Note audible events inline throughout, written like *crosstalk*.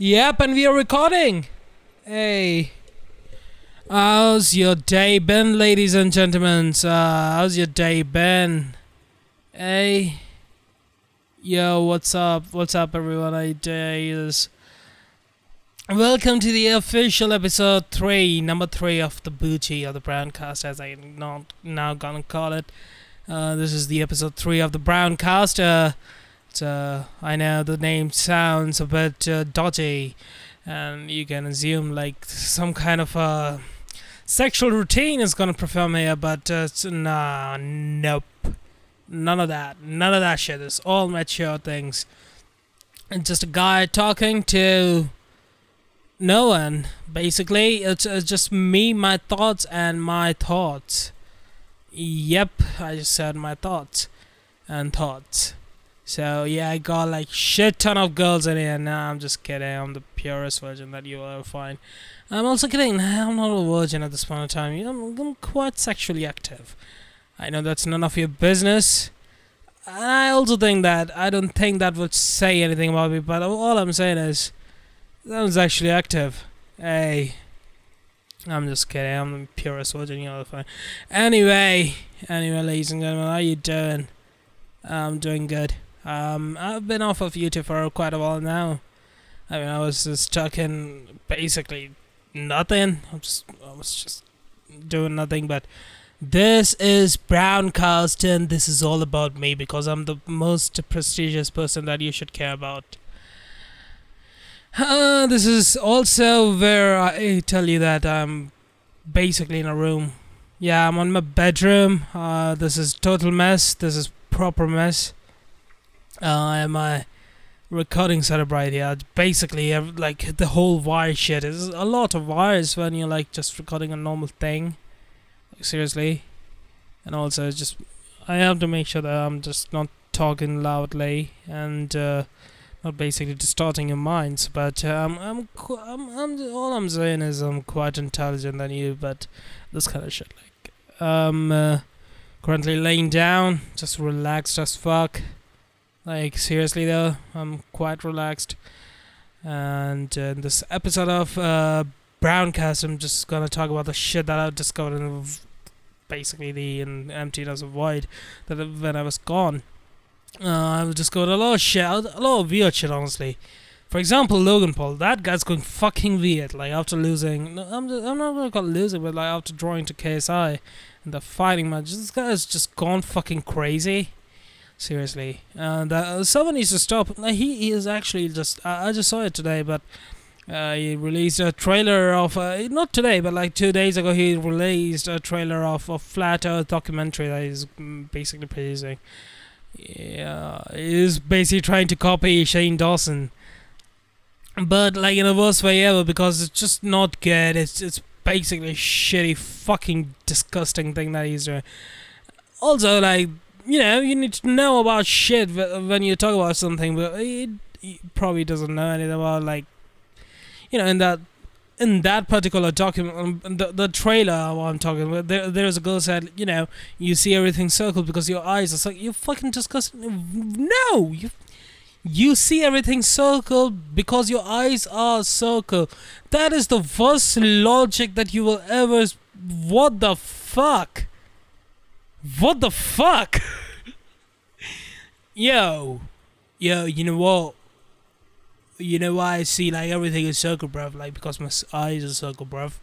Yep, and we are recording. Hey. How's your day been, ladies and gentlemen? Uh, how's your day been? Hey. Yo, what's up? What's up, everyone? You doing? Welcome to the official episode 3, number 3 of the Booty of the Browncast, as I'm not now gonna call it. Uh, this is the episode 3 of the Browncast. Uh, uh, I know the name sounds a bit uh, dodgy, and you can assume like some kind of uh, sexual routine is gonna perform here, but uh, nah, nope, none of that, none of that shit. It's all mature things, just a guy talking to no one. Basically, it's, it's just me, my thoughts, and my thoughts. Yep, I just said my thoughts and thoughts. So yeah, I got like shit ton of girls in here. Nah, I'm just kidding. I'm the purest virgin that you will ever find. I'm also kidding. Nah, I'm not a virgin at this point in time. I'm, I'm quite sexually active. I know that's none of your business. And I also think that I don't think that would say anything about me. But all I'm saying is, that was actually active. Hey. I'm just kidding. I'm the purest virgin you'll ever find. Anyway, anyway, ladies and gentlemen, how you doing? I'm doing good. Um, I've been off of YouTube for quite a while now. I mean, I was just in basically nothing. I was, I was just doing nothing. But this is Brown Browncast, this is all about me because I'm the most prestigious person that you should care about. Uh, this is also where I tell you that I'm basically in a room. Yeah, I'm on my bedroom. Uh, this is total mess. This is proper mess uh, my recording setup right here. Basically, like the whole wire shit is a lot of wires when you're like just recording a normal thing. Like, seriously, and also just I have to make sure that I'm just not talking loudly and uh, not basically distorting your minds. But um, I'm, I'm, I'm, all I'm saying is I'm quite intelligent than you. But this kind of shit, like, um, uh, currently laying down, just relaxed as fuck. Like seriously though, I'm quite relaxed. And uh, in this episode of uh, Browncast, I'm just gonna talk about the shit that I discovered in basically the in emptiness of void that when I was gone. Uh, I've discovered a lot of shit, a lot of weird shit, honestly. For example, Logan Paul, that guy's going fucking weird. Like after losing, I'm just, I'm not gonna call losing, but like after drawing to KSI and the fighting match, this guy's just gone fucking crazy. Seriously, and uh, someone needs to stop. He, he is actually just. I, I just saw it today, but uh, he released a trailer of uh, not today, but like two days ago. He released a trailer of a flat Earth documentary that he's mm, basically producing. Yeah, he's basically trying to copy Shane Dawson, but like in the worst way ever because it's just not good. It's it's basically a shitty, fucking disgusting thing that he's doing. Also, like you know, you need to know about shit when you talk about something, but he, he probably doesn't know anything about like, you know, in that in that particular document, um, the the trailer I'm talking about, there there's a girl said, you know, you see everything circled because your eyes are so you fucking disgusting. No, you you see everything circled because your eyes are circled. That is the worst logic that you will ever. What the fuck? What the fuck? *laughs* yo, yo, you know what? You know why I see like everything is circle, bruv? Like because my eyes are circle, bruv.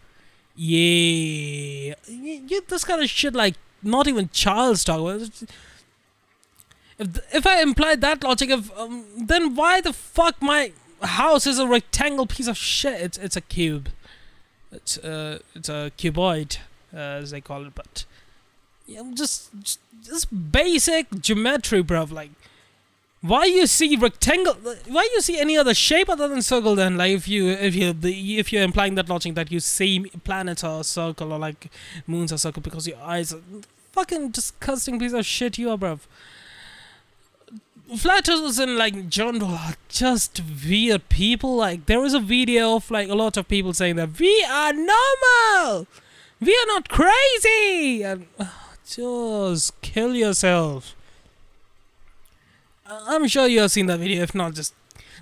Yeah, you, this kind of shit like not even child's talk. If if I imply that logic, of um, then why the fuck my house is a rectangle piece of shit? It's it's a cube. It's uh it's a cuboid, uh, as they call it, but just, just just basic geometry, bruv. Like, why you see rectangle? Why you see any other shape other than circle? Then, like, if you if you if you're implying that logic that you see planets are circle or like moons are circle because your eyes are fucking disgusting piece of shit you are, bruv. Flat earthers in like general are just weird people. Like, there is a video of like a lot of people saying that we are normal, we are not crazy, and. Uh, just kill yourself. I'm sure you have seen that video. If not, just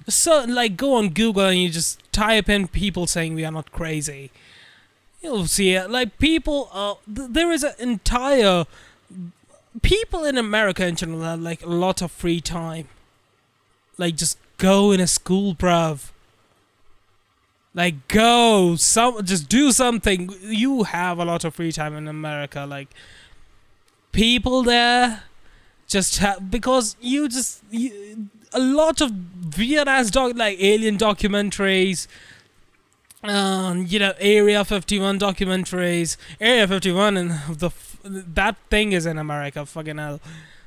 So like go on Google and you just type in people saying we are not crazy. You'll see it. Like people, are, th- there is an entire people in America in general have like a lot of free time. Like just go in a school, bruv. Like go some just do something. You have a lot of free time in America. Like people there just have because you just you, a lot of weird ass doc like alien documentaries. Um, you know, Area 51 documentaries. Area 51 and the f- that thing is in America. Fucking hell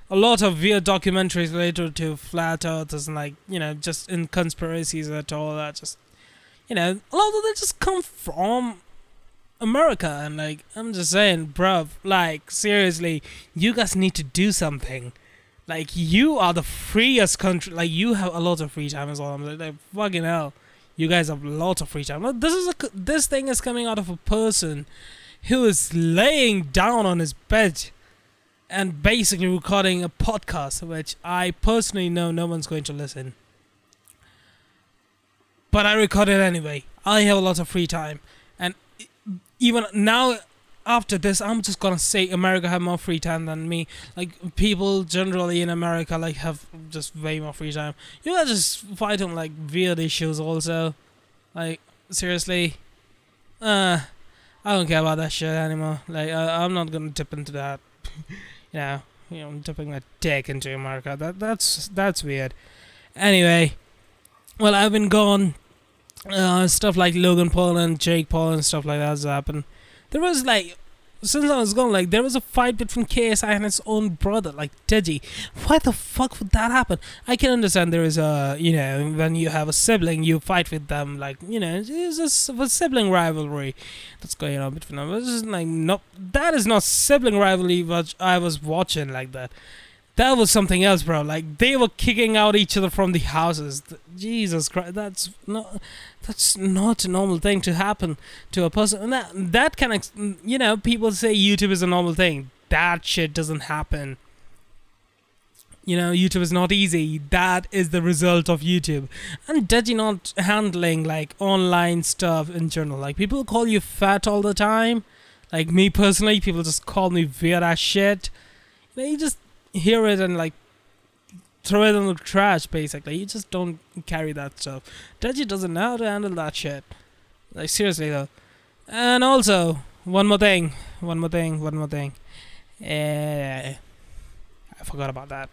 a lot of weird documentaries related to flat earthers and like you know just in conspiracies at all that just you know a lot of them just come from america and like i'm just saying bruv like seriously you guys need to do something. Like you are the freest country like you have a lot of free time as well. I'm like, like fucking hell. You guys have lots of free time. This is a this thing is coming out of a person who is laying down on his bed and basically recording a podcast, which I personally know no one's going to listen. But I record it anyway. I have a lot of free time, even now, after this, I'm just gonna say America have more free time than me. Like people generally in America, like have just way more free time. You guys just fight on like weird issues also. Like seriously, uh, I don't care about that shit anymore. Like I, I'm not gonna dip into that. *laughs* you know, you know, dipping my dick into America. That that's that's weird. Anyway, well, I've been gone. Uh, stuff like Logan Paul and Jake Paul and stuff like that has happened. There was like, since I was gone, like there was a fight between KSI and his own brother, like Deji. Why the fuck would that happen? I can understand there is a, you know, when you have a sibling, you fight with them, like you know, it's a sibling rivalry that's going on between them. It's just like no, that is not sibling rivalry. What I was watching like that. That was something else, bro. Like they were kicking out each other from the houses. Jesus Christ, that's not that's not a normal thing to happen to a person. And that that kind of you know, people say YouTube is a normal thing. That shit doesn't happen. You know, YouTube is not easy. That is the result of YouTube. And Deji not handling like online stuff in general. Like people call you fat all the time. Like me personally, people just call me weird ass shit. You, know, you just hear it and like throw it in the trash basically. You just don't carry that stuff. Deji doesn't know how to handle that shit. Like seriously though. And also, one more thing. One more thing, one more thing. Uh, I forgot about that.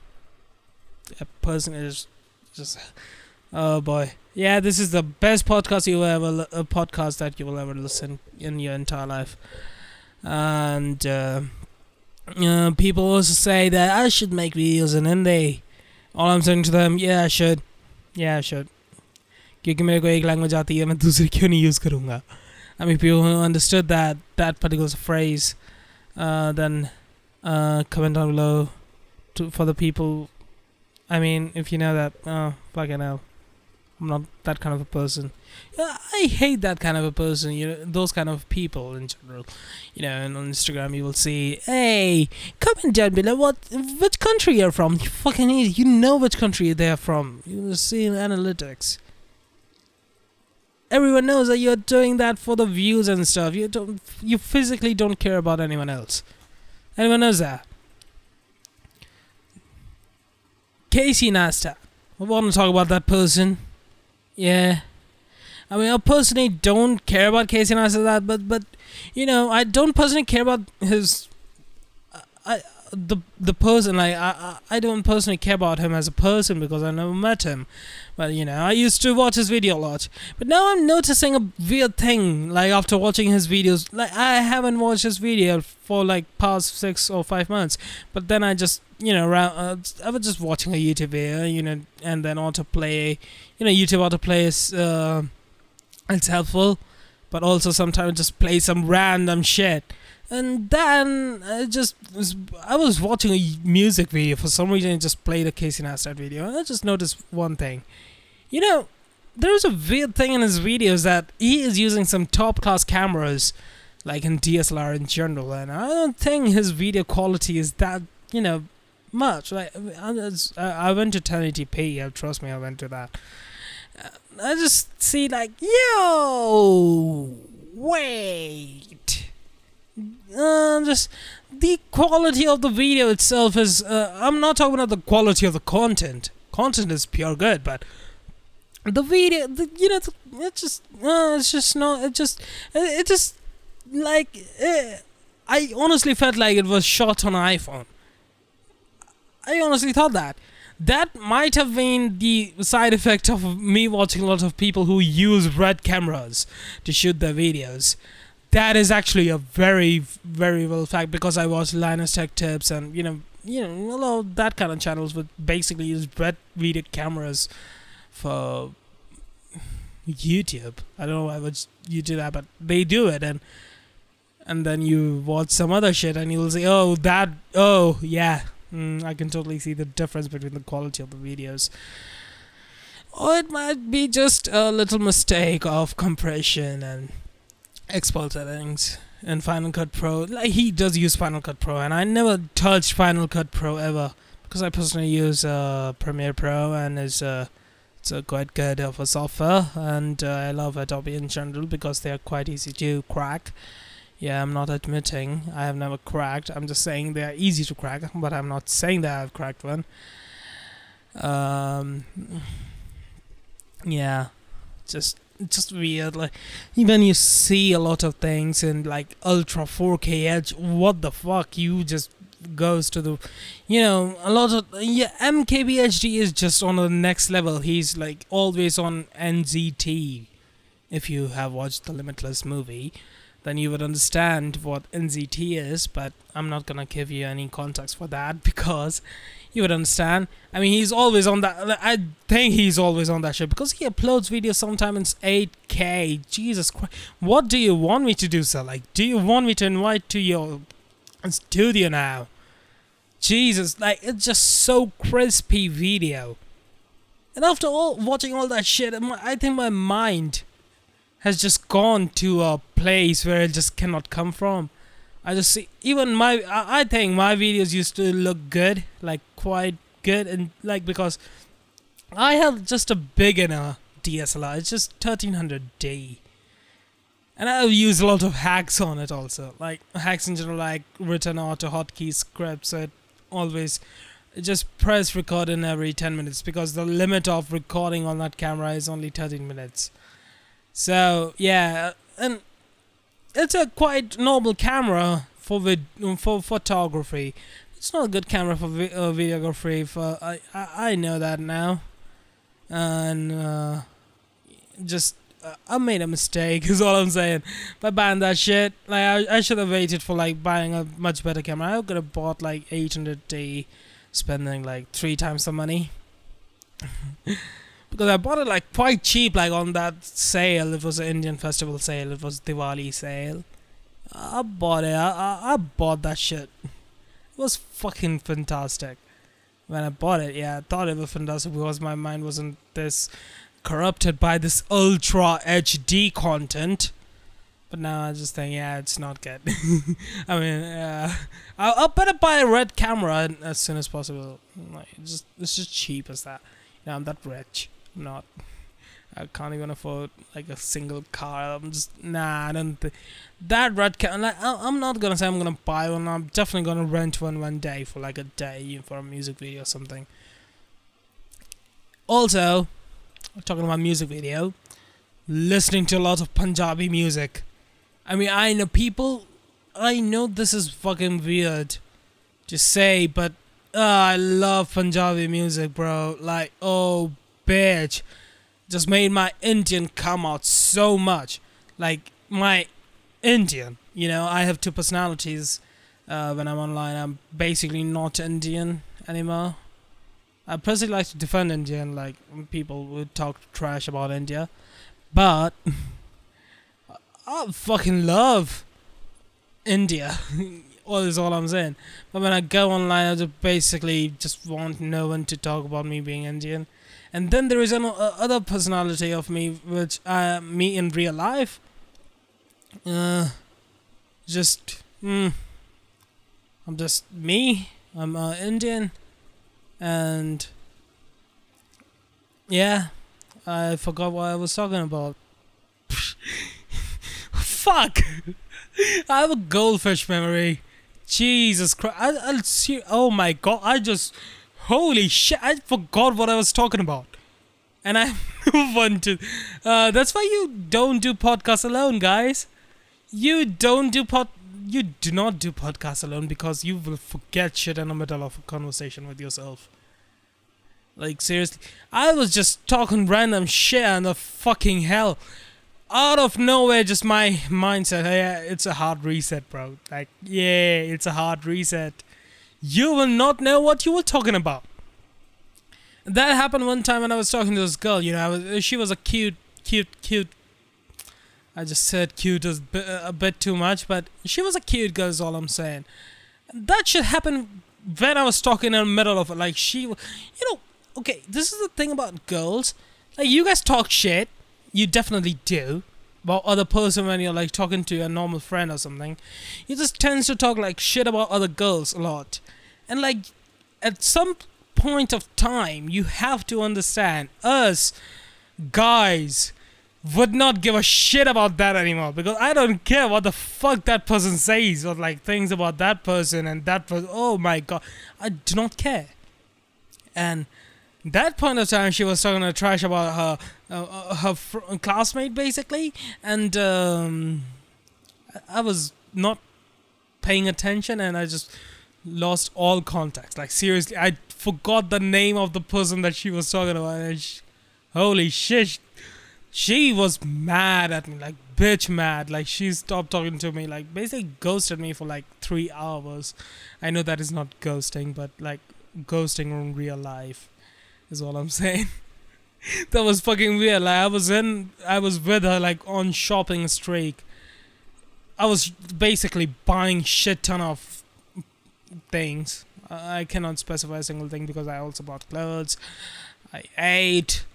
A person is just oh boy. Yeah, this is the best podcast you will ever a podcast that you will ever listen in your entire life. And uh, uh, people also say that I should make videos in Hindi. All I'm saying to them, yeah, I should. Yeah, I should. क्योंकि मेरे को एक language आती है मैं दूसरी क्यों नहीं यूज़ करूँगा I mean, people who understood that that particular phrase, uh, then uh, comment down below to for the people. I mean, if you know that, oh fucking hell, I'm not that kind of a person. I hate that kind of a person. You know, those kind of people in general. You know, and on Instagram you will see, hey, comment down below what which country you're from. You fucking idiot. You know which country they're from. You see in analytics everyone knows that you're doing that for the views and stuff. You don't, you physically don't care about anyone else. Anyone knows that. Casey Neistat. I want to talk about that person. Yeah. I mean, I personally don't care about Casey Neistat that, but but you know, I don't personally care about his. I the the person like I I don't personally care about him as a person because I never met him, but you know I used to watch his video a lot. But now I'm noticing a weird thing. Like after watching his videos, like I haven't watched his video for like past six or five months. But then I just you know uh, I was just watching a YouTube video, you know, and then autoplay, you know, YouTube autoplay is uh, it's helpful, but also sometimes just play some random shit. And then I just was, I was watching a music video for some reason. It just played a Casey Neistat video, and I just noticed one thing. You know, there's a weird thing in his videos that he is using some top class cameras, like in DSLR in general, and I don't think his video quality is that you know much. Like I, I I went to 1080p. uh, Trust me, I went to that. I just see like, yo, wait. Uh, just the quality of the video itself is. Uh, I'm not talking about the quality of the content. Content is pure good, but the video, the, you know, it's just, uh, it's just not. It just, it, it just like. Uh, I honestly felt like it was shot on an iPhone. I honestly thought that. That might have been the side effect of me watching a lot of people who use red cameras to shoot their videos. That is actually a very, very well fact because I watch Linus Tech Tips and you know, you know, a lot of that kind of channels would basically use red video cameras for YouTube. I don't know why would you do that, but they do it and and then you watch some other shit and you'll say, oh, that, oh, yeah, mm, I can totally see the difference between the quality of the videos. Or it might be just a little mistake of compression and export settings in Final Cut Pro. Like he does use Final Cut Pro, and I never touched Final Cut Pro ever because I personally use uh, Premiere Pro, and it's uh, it's a quite good of a software, and uh, I love Adobe in general because they are quite easy to crack. Yeah, I'm not admitting I have never cracked. I'm just saying they are easy to crack, but I'm not saying that I've cracked one. Um, yeah, just just weird. Like even you see a lot of things in like ultra 4K edge. What the fuck? You just goes to the, you know, a lot of yeah. MKBHD is just on the next level. He's like always on NZT. If you have watched the Limitless movie then you would understand what NZT is, but I'm not gonna give you any context for that *laughs* because you would understand. I mean, he's always on that. I think he's always on that shit because he uploads videos sometimes in 8K. Jesus Christ, what do you want me to do, sir? Like, do you want me to invite to your studio now? Jesus, like it's just so crispy video. And after all, watching all that shit, I think my mind has just gone to a place where it just cannot come from. I just see even my I, I think my videos used to look good, like quite good, and like because I have just a beginner DSLR. It's just 1300D. And I've used a lot of hacks on it also. Like hacks in general, like written auto hotkey scripts. So it always just press record in every 10 minutes because the limit of recording on that camera is only 13 minutes. So yeah, and it's a quite normal camera for vid- for photography. It's not a good camera for vi- uh, videography. For I, I I know that now, and uh, just uh, I made a mistake. *laughs* Is all I'm saying by buying that shit. Like I, I should have waited for like buying a much better camera. I could have bought like 800D, spending like three times the money. *laughs* because I bought it like quite cheap, like on that sale. It was an Indian festival sale. It was Diwali sale. I bought it. I, I, I bought that shit. It was fucking fantastic. When I bought it, yeah, I thought it was fantastic because my mind wasn't this corrupted by this ultra HD content. But now I just think, yeah, it's not good. *laughs* I mean, uh, I'll, I'll better buy a red camera as soon as possible. Like, just it's just cheap as that. You know, I'm that rich not. I can't even afford like a single car. I'm just nah. I don't. Th- that red car. Like, I'm not gonna say I'm gonna buy one. I'm definitely gonna rent one one day for like a day for a music video or something. Also, talking about music video, listening to a lot of Punjabi music. I mean, I know people. I know this is fucking weird to say, but uh, I love Punjabi music, bro. Like, oh bitch just made my Indian come out so much. Like my Indian, you know, I have two personalities. Uh, when I'm online, I'm basically not Indian anymore. I personally like to defend India, like people would talk trash about India, but *laughs* I fucking love India. *laughs* all is all I'm saying. But when I go online, I just basically just want no one to talk about me being Indian. And then there is an uh, personality of me, which uh, me in real life. Uh, just, mm, I'm just me. I'm uh, Indian, and yeah, I forgot what I was talking about. *laughs* Fuck! I have a goldfish memory. Jesus Christ! I, I'll see. Oh my God! I just holy shit! I forgot what I was talking about, and I *laughs* move on to. Uh, that's why you don't do podcasts alone, guys. You don't do pod. You do not do podcasts alone because you will forget shit in the middle of a conversation with yourself. Like seriously, I was just talking random shit and the fucking hell. Out of nowhere, just my mindset. Hey, it's a hard reset, bro. Like, yeah, it's a hard reset. You will not know what you were talking about. That happened one time when I was talking to this girl. You know, was, she was a cute, cute, cute. I just said cute bit, a bit too much, but she was a cute girl. Is all I'm saying. That should happen when I was talking in the middle of it. Like she, you know, okay, this is the thing about girls. Like you guys talk shit. You definitely do about other person when you're like talking to a normal friend or something. You just tends to talk like shit about other girls a lot. And like at some point of time you have to understand us guys would not give a shit about that anymore because I don't care what the fuck that person says or like things about that person and that person. Oh my god, I do not care. And that point of time she was talking to trash about her uh, uh her fr- classmate basically and um, i was not paying attention and i just lost all context like seriously i forgot the name of the person that she was talking about she, holy shit she was mad at me like bitch mad like she stopped talking to me like basically ghosted me for like three hours i know that is not ghosting but like ghosting in real life is all I'm *laughs* saying. that was fucking weird. Like I was in, I was with her like on shopping streak. I was basically buying shit ton of things. I cannot specify a single thing because I also bought clothes. I ate.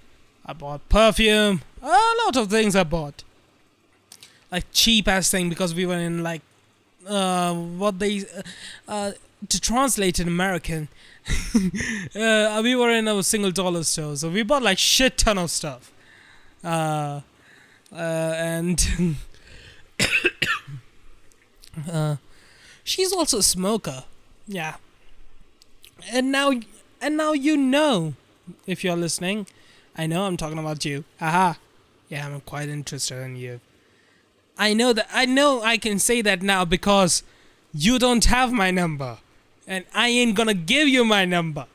I bought perfume. A lot of things I bought. Like cheap ass thing because we were in like uh, what they uh, uh, to translate in American *laughs* uh, we were in a single dollar store, so we bought like shit ton of stuff. Uh, uh, and *coughs* *coughs* she's also a smoker. Yeah. And now, and now you know, if you're listening, I know I'm talking about you. Haha. Yeah, I'm quite interested in you. I know that I know I can say that now because you don't have my number and I ain't gonna give you my number.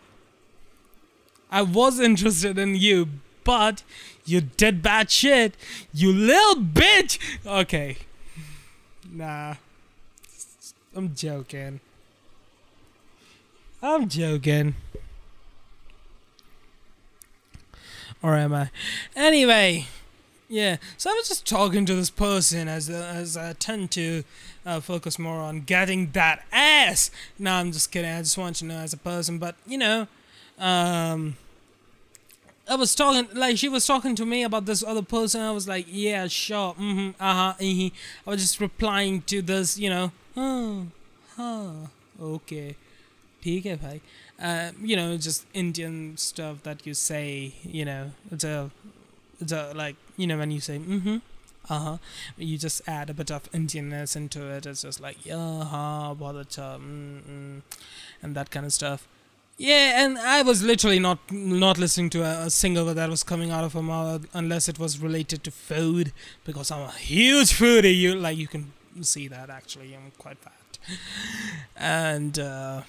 I was interested in you, but you did bad shit. You little bitch! Okay. Nah. I'm joking. I'm joking. Or am I? Anyway, yeah. So I was just talking to this person as uh, as I tend to uh, focus more on getting that ass. No, I'm just kidding. I just want you to know as a person, but you know, um, I was talking like she was talking to me about this other person. I was like, yeah, sure, mm-hmm, uh-huh, uh-huh. I was just replying to this, you know, oh, huh, okay, ठीक है भाई. Uh, you know, just Indian stuff that you say, you know, it's a, it's a like, you know, when you say, mm-hmm, uh-huh you just add a bit of indianness into it it's just like yeah huh mm, and that kind of stuff yeah and i was literally not not listening to a, a single that was coming out of her mouth unless it was related to food because i'm a huge foodie you like you can see that actually i'm quite fat *laughs* and uh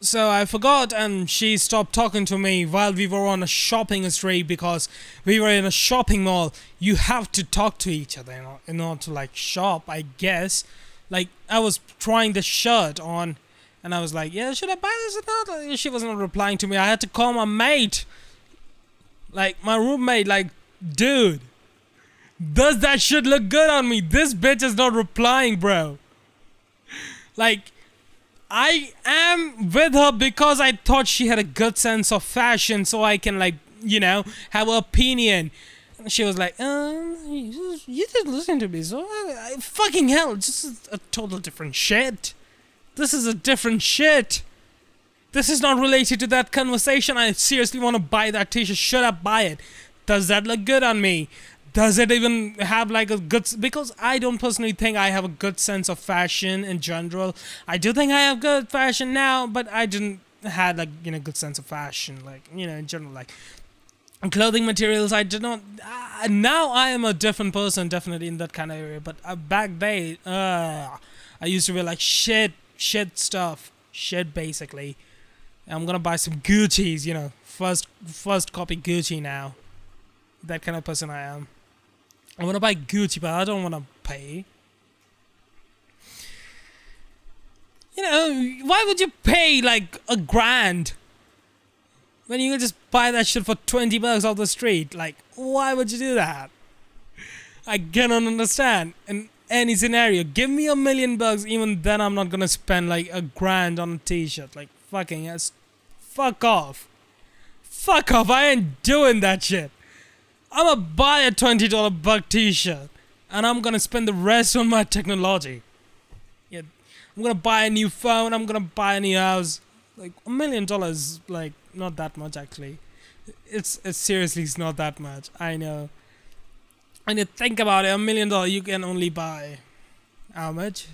so I forgot, and she stopped talking to me while we were on a shopping spree because we were in a shopping mall. You have to talk to each other in order to like shop, I guess. Like I was trying the shirt on, and I was like, "Yeah, should I buy this or not?" She wasn't replying to me. I had to call my mate, like my roommate, like, dude, does that shit look good on me? This bitch is not replying, bro. Like I am with her because I thought she had a good sense of fashion, so I can like you know have an opinion. She was like, um, you just listen to me, so I, I, fucking hell, this is a total different shit. This is a different shit. this is not related to that conversation. I seriously want to buy that t-shirt. Should I buy it? Does that look good on me? Does it even have like a good? Because I don't personally think I have a good sense of fashion in general. I do think I have good fashion now, but I didn't had like you know good sense of fashion, like you know in general, like clothing materials. I did not. Uh, now I am a different person, definitely in that kind of area. But uh, back then, uh, I used to wear like shit, shit stuff, shit basically. I'm gonna buy some Gucci's, you know, first first copy Gucci now. That kind of person I am. I wanna buy Gucci, but I don't wanna pay. You know, why would you pay like a grand when you can just buy that shit for 20 bucks off the street? Like, why would you do that? I cannot understand. In any scenario, give me a million bucks, even then I'm not gonna spend like a grand on a t shirt. Like, fucking yes. Fuck off. Fuck off. I ain't doing that shit. I'm gonna buy a $20 buck t shirt and I'm gonna spend the rest on my technology. Yeah, I'm gonna buy a new phone, I'm gonna buy a new house. Like, a million dollars, like, not that much actually. It's, it's seriously, it's not that much. I know. And you think about it, a million dollars you can only buy how much?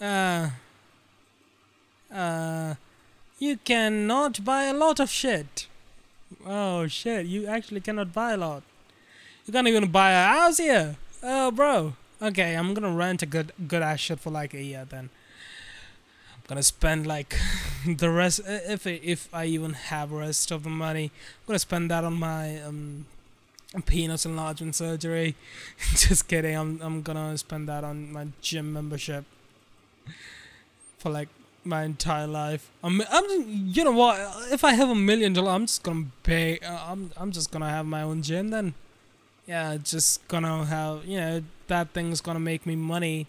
Uh, uh, you cannot buy a lot of shit. Oh shit, you actually cannot buy a lot. You can't even buy a house here. Oh bro. Okay, I'm gonna rent a good good ass shit for like a year then. I'm gonna spend like *laughs* the rest if if I even have rest of the money. I'm gonna spend that on my um penis enlargement surgery. *laughs* Just kidding. I'm I'm gonna spend that on my gym membership for like my entire life. I'm, I'm you know what? If I have a million dollars, I'm just gonna pay. Uh, I'm I'm just gonna have my own gym then. Yeah, just gonna have you know that thing's gonna make me money,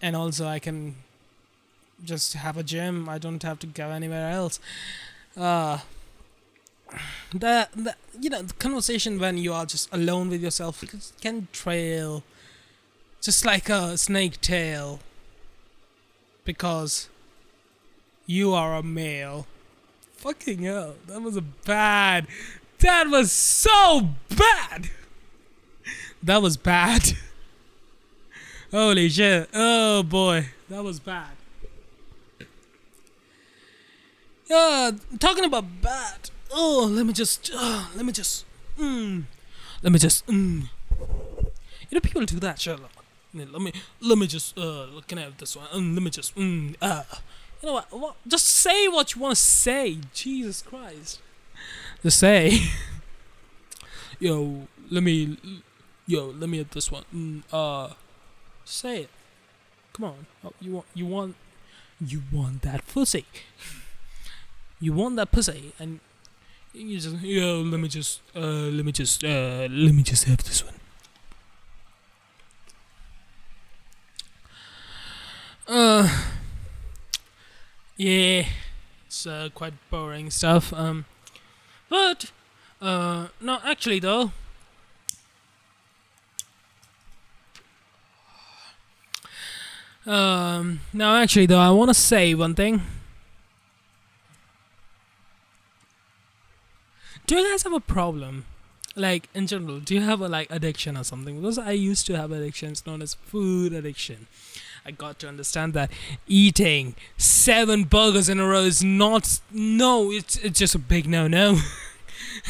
and also I can just have a gym. I don't have to go anywhere else. Uh the, the you know the conversation when you are just alone with yourself can trail just like a snake tail because you are a male fucking hell that was a bad that was so bad that was bad *laughs* holy shit oh boy that was bad uh talking about bad oh, let me just, uh, let me just, mm, let me just, mm. You know, people do that, Sherlock. Let me, let me just, uh, can I have this one? Um, let me just, mm, uh. You know what, what? Just say what you want to say. Jesus Christ. Just say. *laughs* yo, let me, yo, let me have this one. Mm, uh, say it. Come on. Oh, you want, you want, you want that pussy. You want that pussy, and you just, yo, let me just, uh, let me just, uh, let me just have this one. Uh, yeah, it's uh, quite boring stuff. Um, but, uh, no, actually though. Um, no, actually though, I want to say one thing. do you guys have a problem like in general do you have a like addiction or something because i used to have addictions known as food addiction i got to understand that eating seven burgers in a row is not no it's it's just a big no no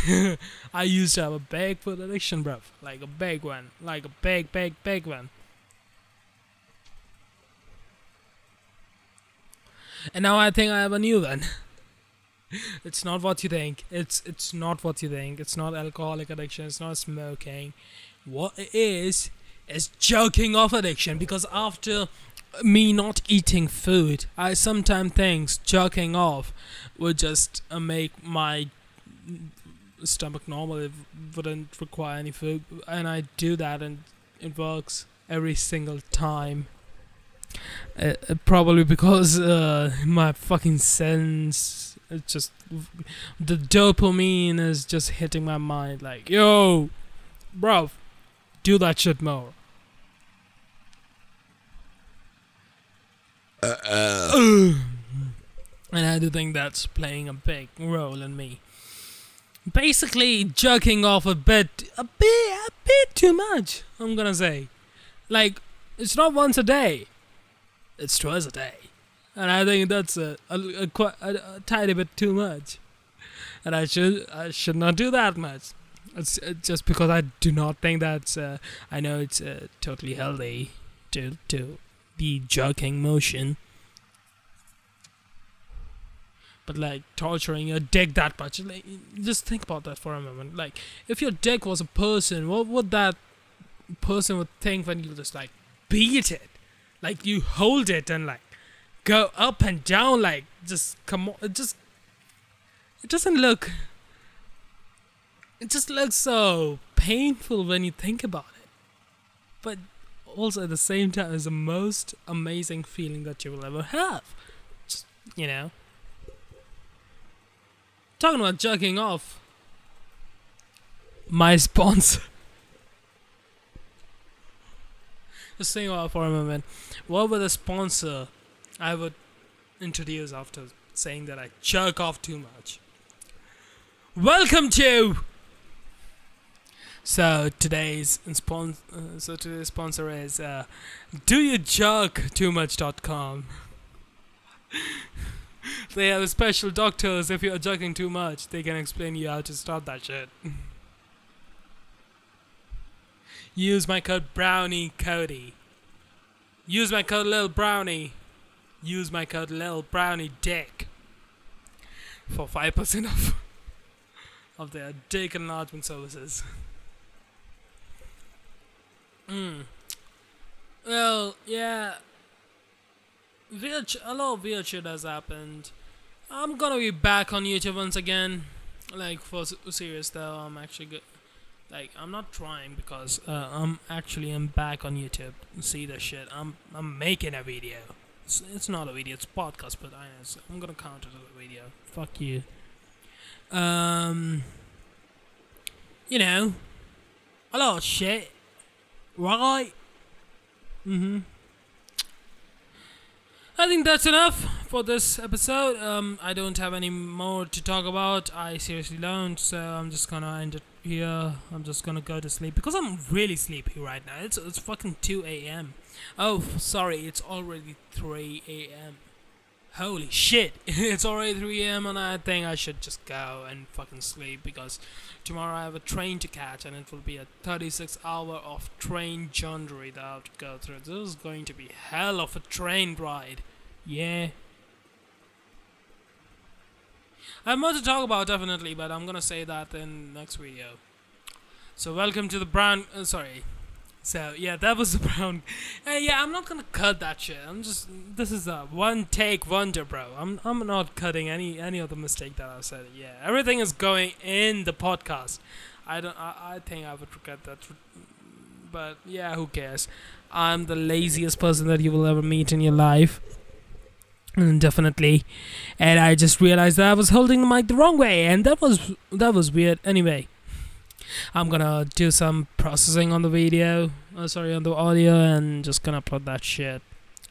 *laughs* i used to have a big food addiction bruv like a big one like a big big big one and now i think i have a new one *laughs* it's not what you think. It's it's not what you think. It's not alcoholic addiction. It's not smoking. What it is is joking off addiction because after me not eating food, I sometimes think jerking off would just uh, make my stomach normal. It wouldn't require any food, and I do that, and it works every single time. Uh, probably because uh, my fucking sense it's just the dopamine is just hitting my mind like, yo, bro, do that shit more. Uh, uh. *sighs* And I do think that's playing a big role in me. Basically, jerking off a bit, a bit, a bit too much. I'm gonna say, like, it's not once a day; it's twice a day, and I think that's a a, a, quite, a, a tiny bit too much. And I should I should not do that much. It's uh, just because I do not think that's. Uh, I know it's uh, totally healthy to to be jerking motion, but like torturing your dick that much. Like, just think about that for a moment. Like, if your dick was a person, what would that person would think when you just like beat it? Like you hold it and like go up and down, like just come on, it just it doesn't look it just looks so painful when you think about it. But also at the same time it's the most amazing feeling that you will ever have. Just, you know. Talking about jerking off. My sponsor. *laughs* Just think about for a moment. What would a sponsor I would introduce after saying that I jerk off too much? Welcome to so today's spon- uh, so today's sponsor is uh, doyoujerktoomuch.com. *laughs* they have special doctors if you're jerking too much. They can explain you how to stop that shit. *laughs* Use my code Brownie Cody. Use my code Lil Brownie. Use my code Lil Brownie Dick for five percent off *laughs* of their dick enlargement services. Mm. Well, yeah. A lot of weird shit has happened. I'm gonna be back on YouTube once again. Like for serious though, I'm actually good. Like I'm not trying because uh, I'm actually I'm back on YouTube. See the shit. I'm I'm making a video. It's, it's not a video. It's a podcast, but I know, so I'm gonna count it as a video. Fuck you. Um. You know, a lot of shit Right. Mm-hmm. I think that's enough for this episode. Um, I don't have any more to talk about. I seriously don't, so I'm just gonna end it here. I'm just gonna go to sleep because I'm really sleepy right now. It's it's fucking 2 a.m. Oh, sorry, it's already 3 a.m. Holy shit, *laughs* it's already 3 a.m. and I think I should just go and fucking sleep because tomorrow I have a train to catch and it will be a 36 hour of train journey that I have to go through. This is going to be hell of a train ride. Yeah. I have more to talk about definitely, but I'm gonna say that in next video. So welcome to the brand, Uh, sorry. So yeah, that was *laughs* the brown. Uh, yeah, I'm not gonna cut that shit. I'm just. This is a one take wonder, bro. I'm I'm not cutting any any of the mistake that I said. Yeah, everything is going in the podcast. I don't. I, I think I would regret that. But yeah, who cares? I'm the laziest person that you will ever meet in your life. Mm, definitely, and I just realized that I was holding the mic the wrong way, and that was that was weird. Anyway, I'm gonna do some processing on the video, uh, sorry, on the audio, and just gonna upload that shit.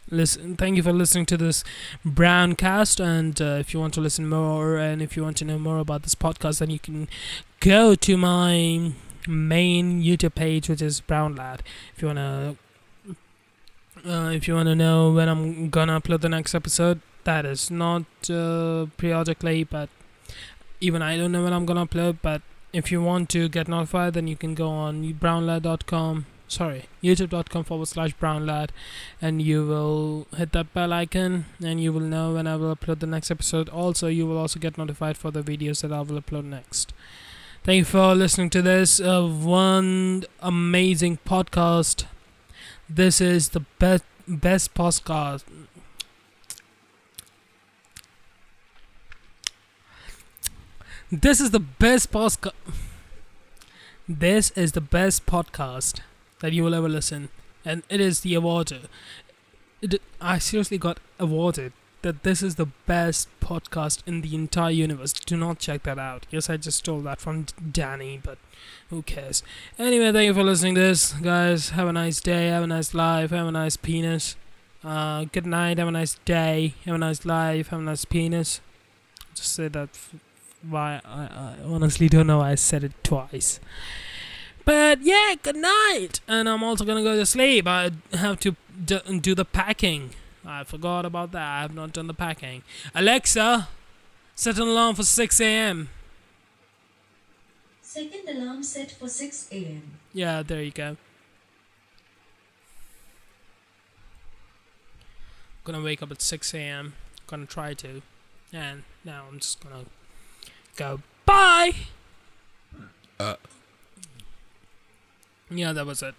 Listen, thank you for listening to this Browncast, and uh, if you want to listen more, and if you want to know more about this podcast, then you can go to my main YouTube page, which is Brown Lad. If you wanna uh, if you want to know when I'm gonna upload the next episode, that is not uh, periodically, but even I don't know when I'm gonna upload. But if you want to get notified, then you can go on brownlad.com. Sorry, youtube.com forward slash brownlad, and you will hit that bell icon, and you will know when I will upload the next episode. Also, you will also get notified for the videos that I will upload next. Thank you for listening to this uh, one amazing podcast. This is the best best podcast. This is the best podcast. This is the best podcast that you will ever listen, and it is the award. It, I seriously got awarded that this is the best podcast in the entire universe. Do not check that out. Yes, I just stole that from Danny, but who cares? Anyway, thank you for listening to this, guys. Have a nice day, have a nice life, have a nice penis. Uh, good night. Have a nice day. Have a nice life. Have a nice penis. Just say that. Why? I, I honestly don't know. I said it twice. But yeah, good night. And I'm also gonna go to sleep. I have to do the packing. I forgot about that. I have not done the packing. Alexa, set an alarm for 6 a.m. Second alarm set for 6 a.m. Yeah, there you go. Gonna wake up at 6 a.m. Gonna try to. And now I'm just gonna go. Bye! Uh. Yeah, that was it.